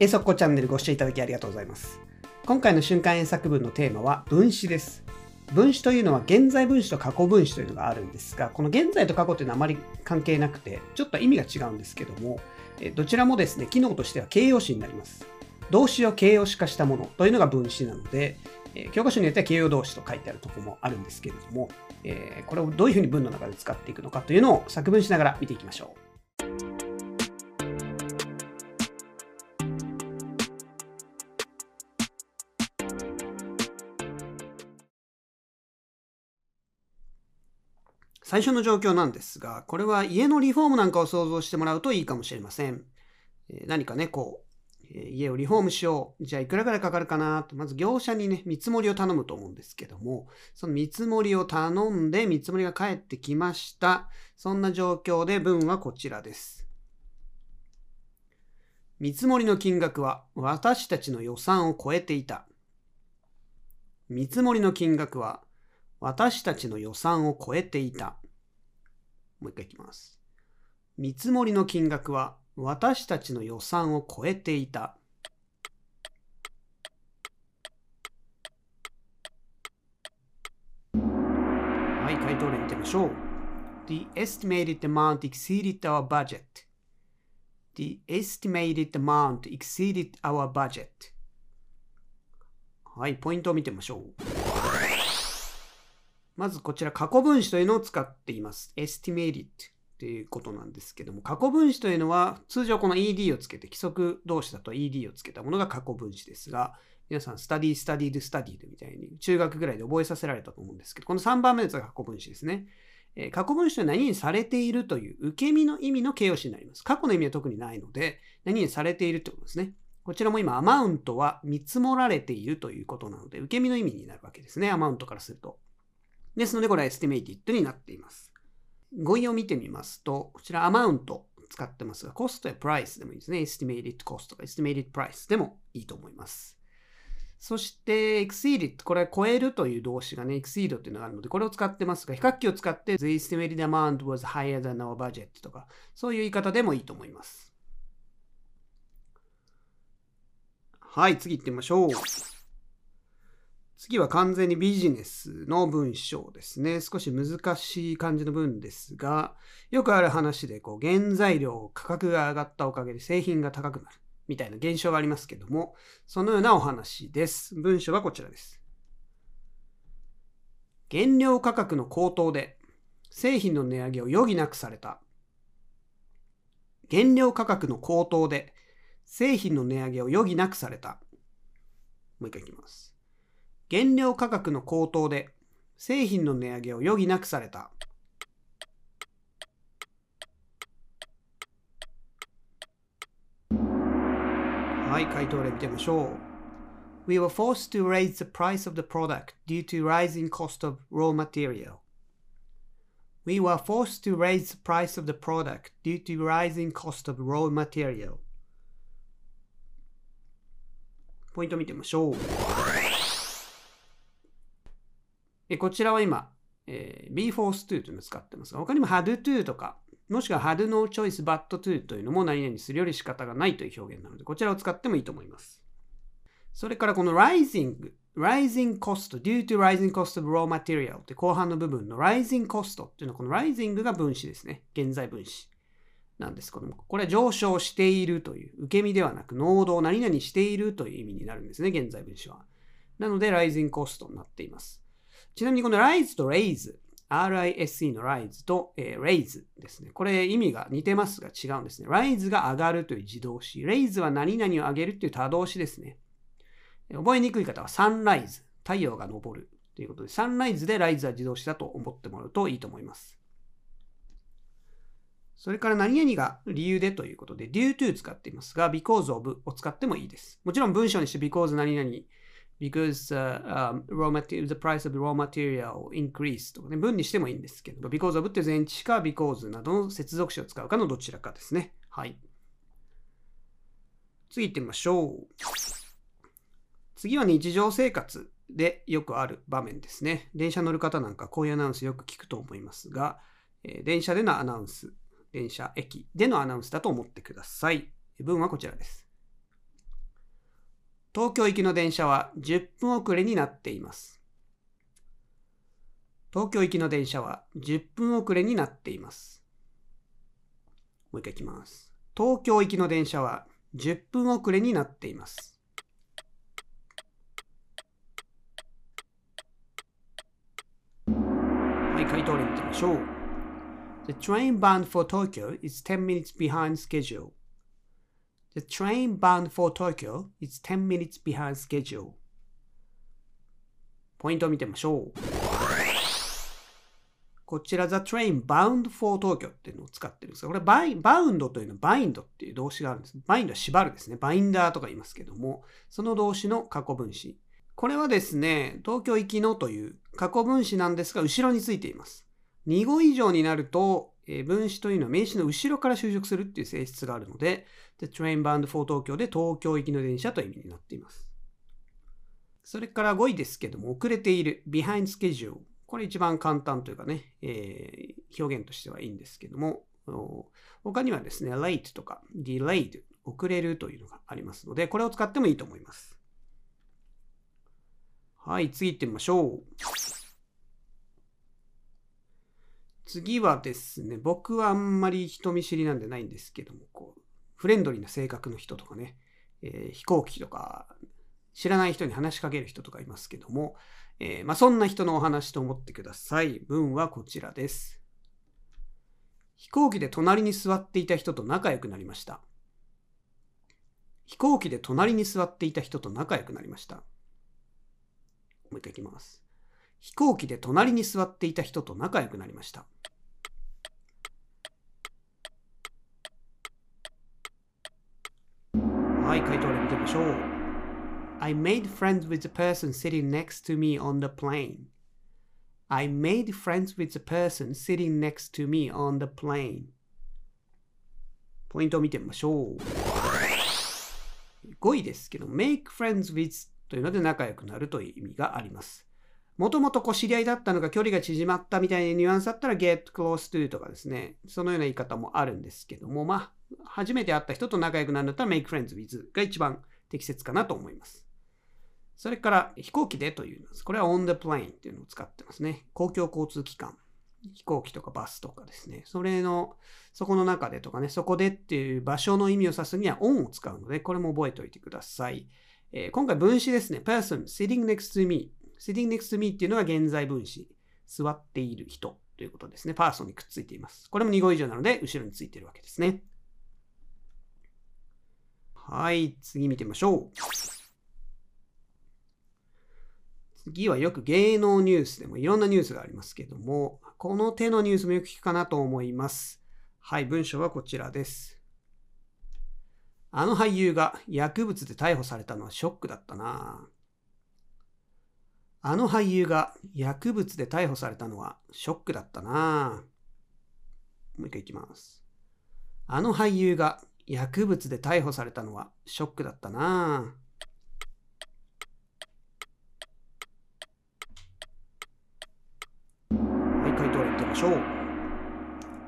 えそこチャンネルご視聴いただきありがとうございます。今回の瞬間演作文のテーマは分詞です。分詞というのは現在分詞と過去分詞というのがあるんですが、この現在と過去というのはあまり関係なくて、ちょっと意味が違うんですけども、どちらもですね、機能としては形容詞になります。動詞を形容詞化したものというのが分詞なので、え教科書によっては形容動詞と書いてあるとこもあるんですけれども、えこれをどういうふうに文の中で使っていくのかというのを作文しながら見ていきましょう。最初の状況なんですが、これは家のリフォームなんかを想像してもらうといいかもしれません。何かね、こう、家をリフォームしよう。じゃあいくらぐらいかかるかなと、まず業者にね、見積もりを頼むと思うんですけども、その見積もりを頼んで見積もりが返ってきました。そんな状況で文はこちらです。見積もりの金額は私たちの予算を超えていた。見積もりの金額は私たちの予算を超えていた。もう一回いきます。見積もりの金額は私たちの予算を超えていた。はい、回答例見てみましょう。The estimated amount exceeded our budget. The estimated amount exceeded our budget. はい、ポイントを見てみましょう。まずこちら過去分詞というのを使っています。estimated ということなんですけども、過去分詞というのは通常この ed をつけて規則動詞だと ed をつけたものが過去分詞ですが、皆さん study, studied, studied みたいに中学ぐらいで覚えさせられたと思うんですけど、この3番目のやつが過去分詞ですね。えー過去分詞は何にされているという受け身の意味の形容詞になります。過去の意味は特にないので、何にされているということですね。こちらも今、アマウントは見積もられているということなので、受け身の意味になるわけですね。アマウントからすると。ですので、これは estimated になっています。語彙を見てみますと、こちらアマウント使ってますが、コストやプライスでもいいですね。estimated cost とか estimated price でもいいと思います。そして、exceeded、これは超えるという動詞がね、exceed というのがあるので、これを使ってますが、比較器を使って、the estimated amount was higher than our budget とか、そういう言い方でもいいと思います。はい、次行ってみましょう。次は完全にビジネスの文章ですね。少し難しい感じの文ですが、よくある話で、こう、原材料価格が上がったおかげで製品が高くなるみたいな現象がありますけども、そのようなお話です。文章はこちらです。原料価格の高騰で製品の値上げを余儀なくされた。原料価格の高騰で製品の値上げを余儀なくされた。もう一回いきます。原料価格の高騰で製品の値上げを余儀なくされた。はい、回答例見てみましょう。We were forced to raise the price of the product due to rising cost of raw material. We were forced to raise the price of the product due to rising cost of raw material. ポイント見てみましょう。えこちらは今、えー be forced to というのを使ってますが、他にも had to とか、もしくは had no choice but to というのも何々するより仕方がないという表現なので、こちらを使ってもいいと思います。それからこの rising、rising cost, due to rising cost of raw material って後半の部分の rising cost っていうのはこの rising が分詞ですね。現在分詞なんですけども、これは上昇しているという、受け身ではなく、能動、何々しているという意味になるんですね、現在分詞は。なので、rising cost になっています。ちなみにこの rise と raise、RISE の rise と、えー raise ですね。これ意味が似てますが違うんですね。rise が上がるという自動詞、raise は何々を上げるという多動詞ですね。覚えにくい方は sunrise、太陽が昇るということで、sunrise で rise は自動詞だと思ってもらうといいと思います。それから何々が理由でということで、due to 使っていますが、because of を使ってもいいです。もちろん文章にして because 何々 because、uh, um, raw material, the price of raw material increased とかね、文にしてもいいんですけど、because of って前置詞か because などの接続詞を使うかのどちらかですね。はい。次行ってみましょう。次は日常生活でよくある場面ですね。電車乗る方なんかこういうアナウンスよく聞くと思いますが、え電車でのアナウンス、電車、駅でのアナウンスだと思ってください。文はこちらです。東京行きの電車は10分遅れになっています。東京行きの電車は10分遅れになっています。もう一回いきます。東京行きの電車は10分遅れになっています。はい、回答例見てみましょう。The train bound for Tokyo is 10 minutes behind schedule. The train bound for Tokyo is 10 minutes behind schedule. ポイントを見てみましょう。こちら、The train bound for Tokyo っていうのを使ってるんですが、これ、バイバウンドというのはバインドっていう動詞があるんです。バインドは縛るですね。バインダーとか言いますけども、その動詞の過去分詞。これはですね、東京行きのという過去分詞なんですが、後ろについています。2語以上になると、え分詞というのは名詞の後ろから就職するっていう性質があるので、The train bound for 東京で東京行きの電車という意味になっています。それから5位ですけども、遅れている behind schedule。これ一番簡単というかね、えー表現としてはいいんですけども、他にはですね、late とか delayed、遅れるというのがありますので、これを使ってもいいと思います。はい、次行ってみましょう。次はですね、僕はあんまり人見知りなんでないんですけども、こう、フレンドリーな性格の人とかね、えー飛行機とか、知らない人に話しかける人とかいますけども、えーまあ、そんな人のお話と思ってください。文はこちらです。飛行機で隣に座っていた人と仲良くなりました。飛行機で隣に座っていた人と仲良くなりました。もう一回いきます。飛行機で隣に座っていた人と仲良くなりました。はい、回答例見てみましょう。I made friends with the person sitting next to me on the plane. I made friends with the person sitting next to me on the plane. ポイントを見てみましょう。5位ですけど、make friends with というので仲良くなるという意味があります。もともとこう知り合いだったのが距離が縮まったみたいなニュアンスだったら get close to とかですね、そのような言い方もあるんですけども、まあ、初めて会った人と仲良くなるんだったら make friends with が一番適切かなと思います。それから飛行機でというのです。これは on the plane っていうのを使ってますね。公共交通機関。飛行機とかバスとかですね。それの、そこの中でとかね、そこでっていう場所の意味を指すには on を使うので、これも覚えておいてください。えー今回分詞ですね。person sitting next to me。Sitting next to me っていうのは現在分詞。座っている人ということですね。パーソンにくっついています。これも2語以上なので、後ろについているわけですね。はい、次見てみましょう。次はよく芸能ニュースでもいろんなニュースがありますけども、この手のニュースもよく聞くかなと思います。はい、文章はこちらです。あの俳優が薬物で逮捕されたのはショックだったなあの俳優が薬物で逮捕されたのはショックだったなもう一回いきます。あの俳優が薬物で逮捕されたのはショックだったなはい、回答を言ってみましょう。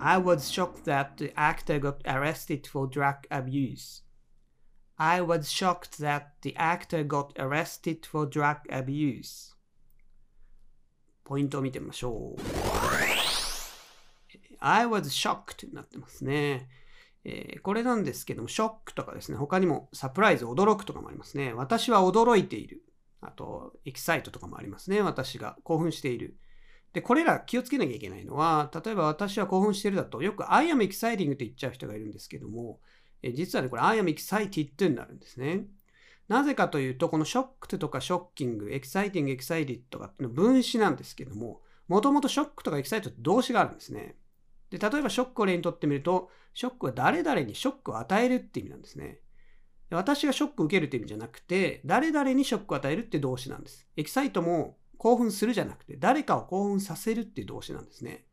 I was shocked that the actor got arrested for drug abuse. I was shocked that the actor got arrested for drug abuse. ポイントを見てみましょう。I was shocked になってますね。えーこれなんですけども、ショックとかですね、他にもサプライズ、驚くとかもありますね。私は驚いている。あと、 excite とかもありますね。私が興奮している。で、これら気をつけなきゃいけないのは、例えば私は興奮しているだと、よく I am exciting って言っちゃう人がいるんですけども、え実はね、これ I am excited になるんですね。なぜかというと、この shock とか shocking、exciting、excited とかっていうの分詞なんですけども、もともと shock とか excite って動詞があるんですね。で、例えば shock を例にとってみると、 shock は誰々にショックを与えるって意味なんですね。私がショックを受けるって意味じゃなくて、誰々にショックを与えるって動詞なんです。エキサイトも興奮するじゃなくて、誰かを興奮させるっていう動詞なんですね。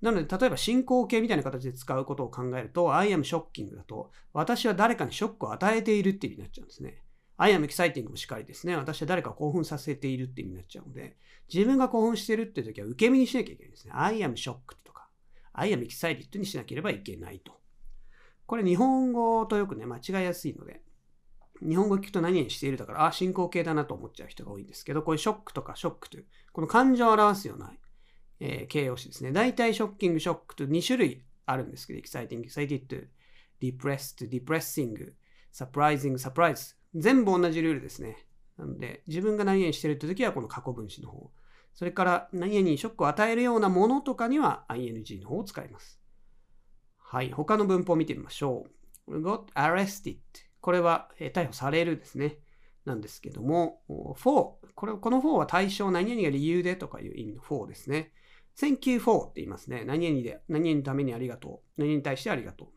なので、例えば進行形みたいな形で使うことを考えると、I am shocking だと、私は誰かにショックを与えているって意味になっちゃうんですね。I am exciting もしっかりですね。私は誰かを興奮させているって意味になっちゃうので、自分が興奮してるって時は受け身にしなきゃいけないんですね。I am shocked とか、I am excited にしなければいけないと。これ日本語とよくね、間違いやすいので、日本語聞くと何々しているだから、あ、進行形だなと思っちゃう人が多いんですけど、こういうショックとかショックという、この感情を表すような、えー、形容詞ですね。大体ショッキング、ショックと2種類あるんですけど、exciting, excited, depressed, depressing, surprising, surprise。全部同じルールですね。なので、自分が何々してるって時はこの過去分詞の方。それから、何々にショックを与えるようなものとかには ing の方を使います。はい。他の文法を見てみましょう。got arrested これは、え、逮捕されるですね。なんですけども、for、これ、この for は対象、何々が理由でとかいう意味の for ですね。Thank you for って言いますね。何々で、何々のためにありがとう。何々に対してありがとう。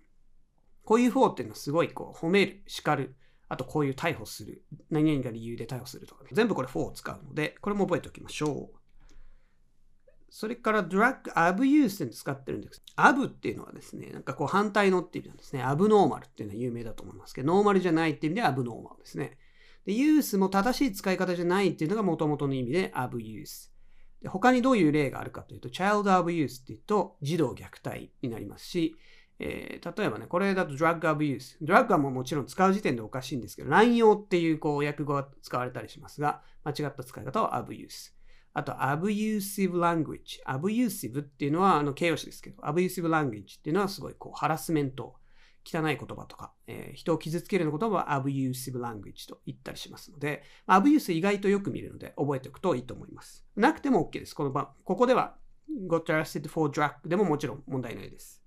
こういう for っていうのはすごいこう褒める、叱る。あとこういう逮捕する。何々が理由で逮捕するとかね。全部これ for を使うので、これも覚えておきましょう。それから drug abuse って使ってるんです。アブっていうのはですね、なんかこう反対のっていう意味なんですね。アブノーマルっていうのは有名だと思いますけど、ノーマルじゃないっていう意味でアブノーマルですね。で、ユースも正しい使い方じゃないっていうのが元々の意味でアブユース。他にどういう例があるかというと、child abuse っていうと児童虐待になりますし、えー、例えばね、これだと drug abuse。ドラッグはももちろん使う時点でおかしいんですけど、乱用っていうこう訳語が使われたりしますが、間違った使い方は abuse。あと、abusive language。abusive っていうのは、あの、形容詞ですけど、abusive language っていうのはすごい、こう、ハラスメント、汚い言葉とか、えー、人を傷つけるような言葉は abusive language と言ったりしますので、アブユース意外とよく見るので覚えておくといいと思います。なくても OK です。この場、ここでは got arrested for drug でももちろん問題ないです。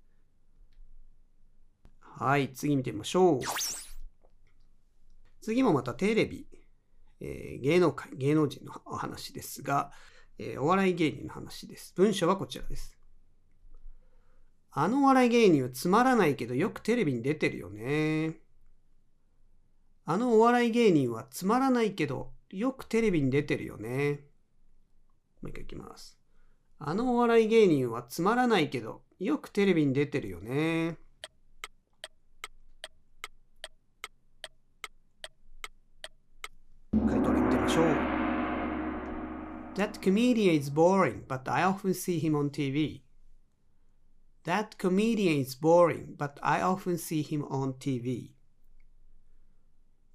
はい、次見てみましょう。次もまたテレビ、えー、芸能界、芸能人のお話ですが、えー、お笑い芸人の話です。文章はこちらです。あのお笑い芸人はつまらないけどよくテレビに出てるよね。あのお笑い芸人はつまらないけどよくテレビに出てるよね。もう一回いきます。あのお笑い芸人はつまらないけどよくテレビに出てるよね。回答見てみましょう。That comedian is boring, but I often see him on TV. That comedian is boring, but I often see him on TV.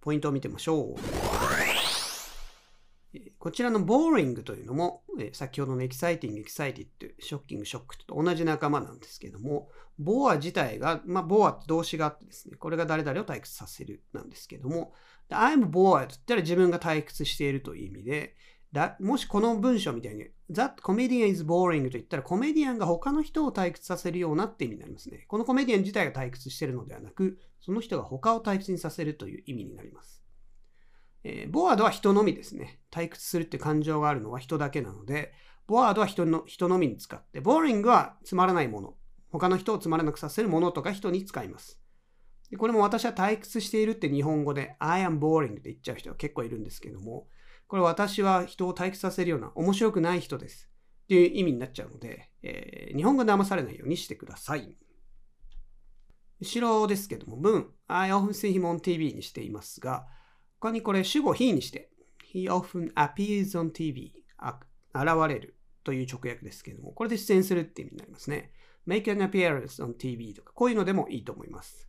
ポイントを見てみましょう。こちらの boring というのも、先ほどの exciting, excited, shocking, shocked と同じ仲間なんですけども、ボア自体が、まあ、ボアって動詞があってですね、これが誰々を退屈させるなんですけども、I'm bored って言ったら自分が退屈しているという意味で、だもしこの文章みたいに That comedian is boring と言ったらコメディアンが他の人を退屈させるようなって意味になりますね。このコメディアン自体が退屈してるのではなく、その人が他を退屈にさせるという意味になります。えー、ボワードは人のみですね。退屈するって感情があるのは人だけなので、ボワードは人の人のみに使って、ボーリングはつまらないもの。他の人をつまらなくさせるものとか人に使います。でこれも私は退屈しているって日本語で I am boring って言っちゃう人が結構いるんですけども、これ私は人を退屈させるような面白くない人です。っていう意味になっちゃうので、えー、日本語で騙されないようにしてください。後ろですけども、文、I often see him on TV にしていますが、他にこれ主語 he にして、he often appears on TV 現れるという直訳ですけども、これで出演するって意味になりますね。make an appearance on TV とか、こういうのでもいいと思います。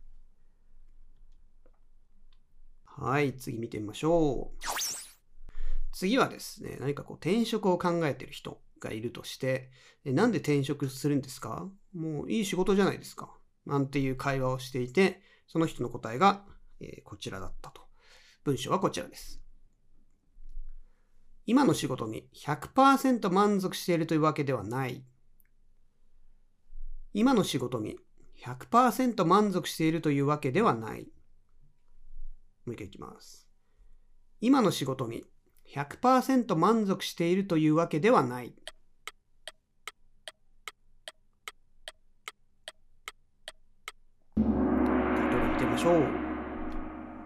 はい、次見てみましょう。次はですね、何かこう転職を考えている人がいるとして、なんで転職するんですか？もういい仕事じゃないですか。なんていう会話をしていて、その人の答えが、え、こちらだったと。文章はこちらです。今の仕事に100%満足しているというわけではない。今の仕事に100%満足しているというわけではない。もう一回いきます。今の仕事に100%満足しているというわけではない。タイトル見てみましょう。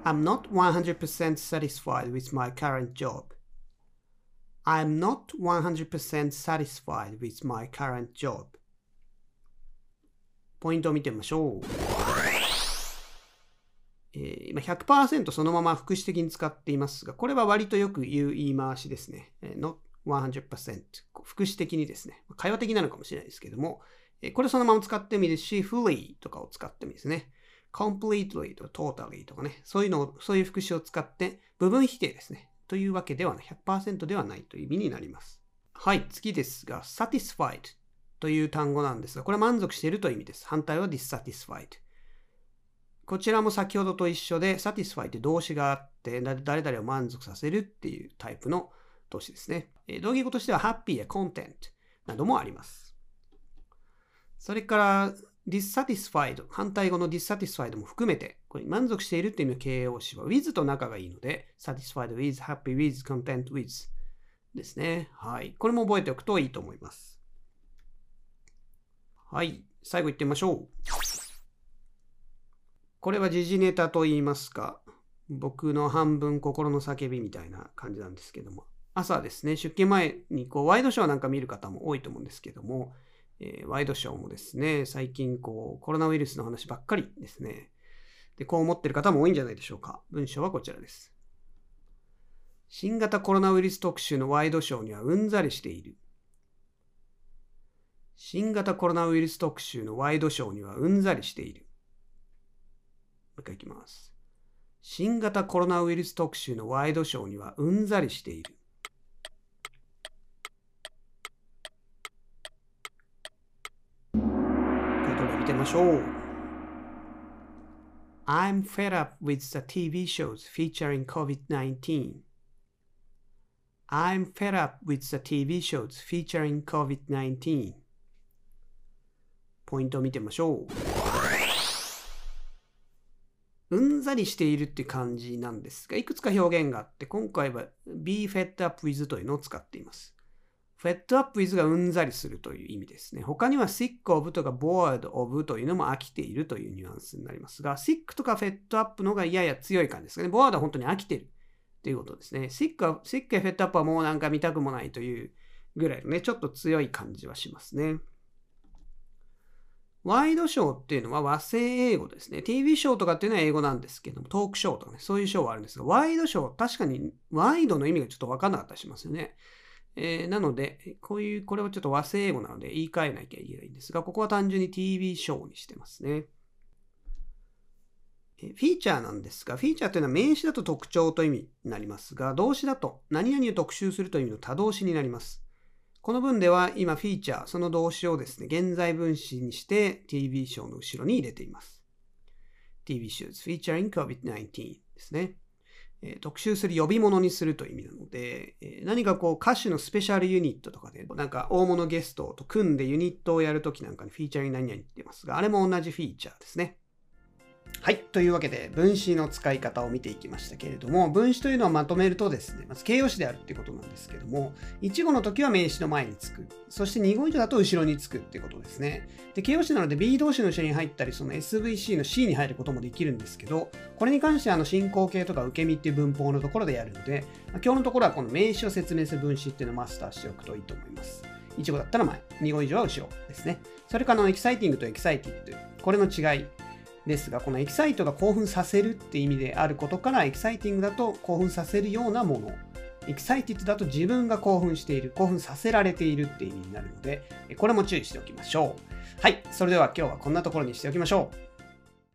I'm not 100% satisfied with my current job. I'm not 100% satisfied with my current job. ポイントを見てみましょう。えー、今100%そのまま副詞的に使っていますが、これは割とよく言う言い回しですね。not 100%副詞的にですね。会話的なのかもしれないですけども、これそのまま使ってもいいですし、fully とかを使ってもいいですね。completely とか totally とかね、そういうのを、そういう副詞を使って部分否定ですね。というわけではない、100%ではないという意味になります。はい、次ですが、satisfied という単語なんですが、これは満足しているという意味です。反対は dissatisfied。こちらも先ほどと一緒で、satisfy って動詞があって、誰々を満足させるっていうタイプの動詞ですね。同義語としては happy や content などもあります。それから dissatisfied、反対語の dissatisfied も含めて、これ満足しているっていう形容詞は with と仲がいいので、satisfied with, happy with, content with ですね。はい。これも覚えておくといいと思います。はい。最後いってみましょう。これは時事ネタと言いますか、僕の半分心の叫びみたいな感じなんですけども、朝ですね、出勤前にこうワイドショーなんか見る方も多いと思うんですけども、えー、ワイドショーもですね、最近こうコロナウイルスの話ばっかりですね。で、こう思ってる方も多いんじゃないでしょうか。文章はこちらです。新型コロナウイルス特集のワイドショーにはうんざりしている。新型コロナウイルス特集のワイドショーにはうんざりしている。う一回いきます。新型コロナウイルス特集のワイドショーにはうんざりしている。見てみましょう。I'm fed up with the TV shows featuring COVID-19. I'm fed up with the TV shows featuring COVID-19. ポイントを見てみましょう。りしているって感じなんですが、いくつか表現があって、今回は be fed up with というのを使っています。fed up with がうんざりするという意味ですね。他には sick of とか bored of というのも飽きているというニュアンスになりますが、sick とか fed up の方がやや強い感じですかね。bored は本当に飽きてるということですね。sick は、sick や fed up はもうなんか見たくもないというぐらいのね、ちょっと強い感じはしますね。ワイドショーっていうのは和製英語ですね。TV ショーとかっていうのは英語なんですけども、トークショーとかね、そういうショーはあるんですが、ワイドショー、確かにワイドの意味がちょっとわかんなかったりしますよね。えー、なので、こういう、これはちょっと和製英語なので言い換えなきゃいけないんですが、ここは単純に TV ショーにしてますね。フィーチャーなんですが、フィーチャーというのは名詞だと特徴という意味になりますが、動詞だと何々を特集するという意味の多動詞になります。この文では今フィーチャー、その動詞をですね、現在分詞にして TV ショーの後ろに入れています。TV shows featuring COVID-19 ですね。え、特集する呼び物にするという意味なので、え、何かこう歌手のスペシャルユニットとかで、なんか大物ゲストと組んでユニットをやるときなんかにフィーチャーに何々言ってますが、あれも同じフィーチャーですね。はい。というわけで、分詞の使い方を見ていきましたけれども、分詞というのはまとめるとですね、まず形容詞であるっていうことなんですけども、1語の時は名詞の前につく。そして2語以上だと後ろにつくっていうことですね。で、形容詞なので B 動詞の後ろに入ったり、その SVC の C に入ることもできるんですけど、これに関してはあの進行形とか受け身っていう文法のところでやるので、ま、今日のところはこの名詞を説明する分詞っていうのをマスターしておくといいと思います。1語だったら前、2語以上は後ろですね。それからの exciting と excited、これの違い。ですが、この excite が興奮させるって意味であることから、 exciting だと興奮させるようなもの。 excited だと自分が興奮している、興奮させられているって意味になるので、これも注意しておきましょう。はい、それでは今日はこんなところにしておきましょう。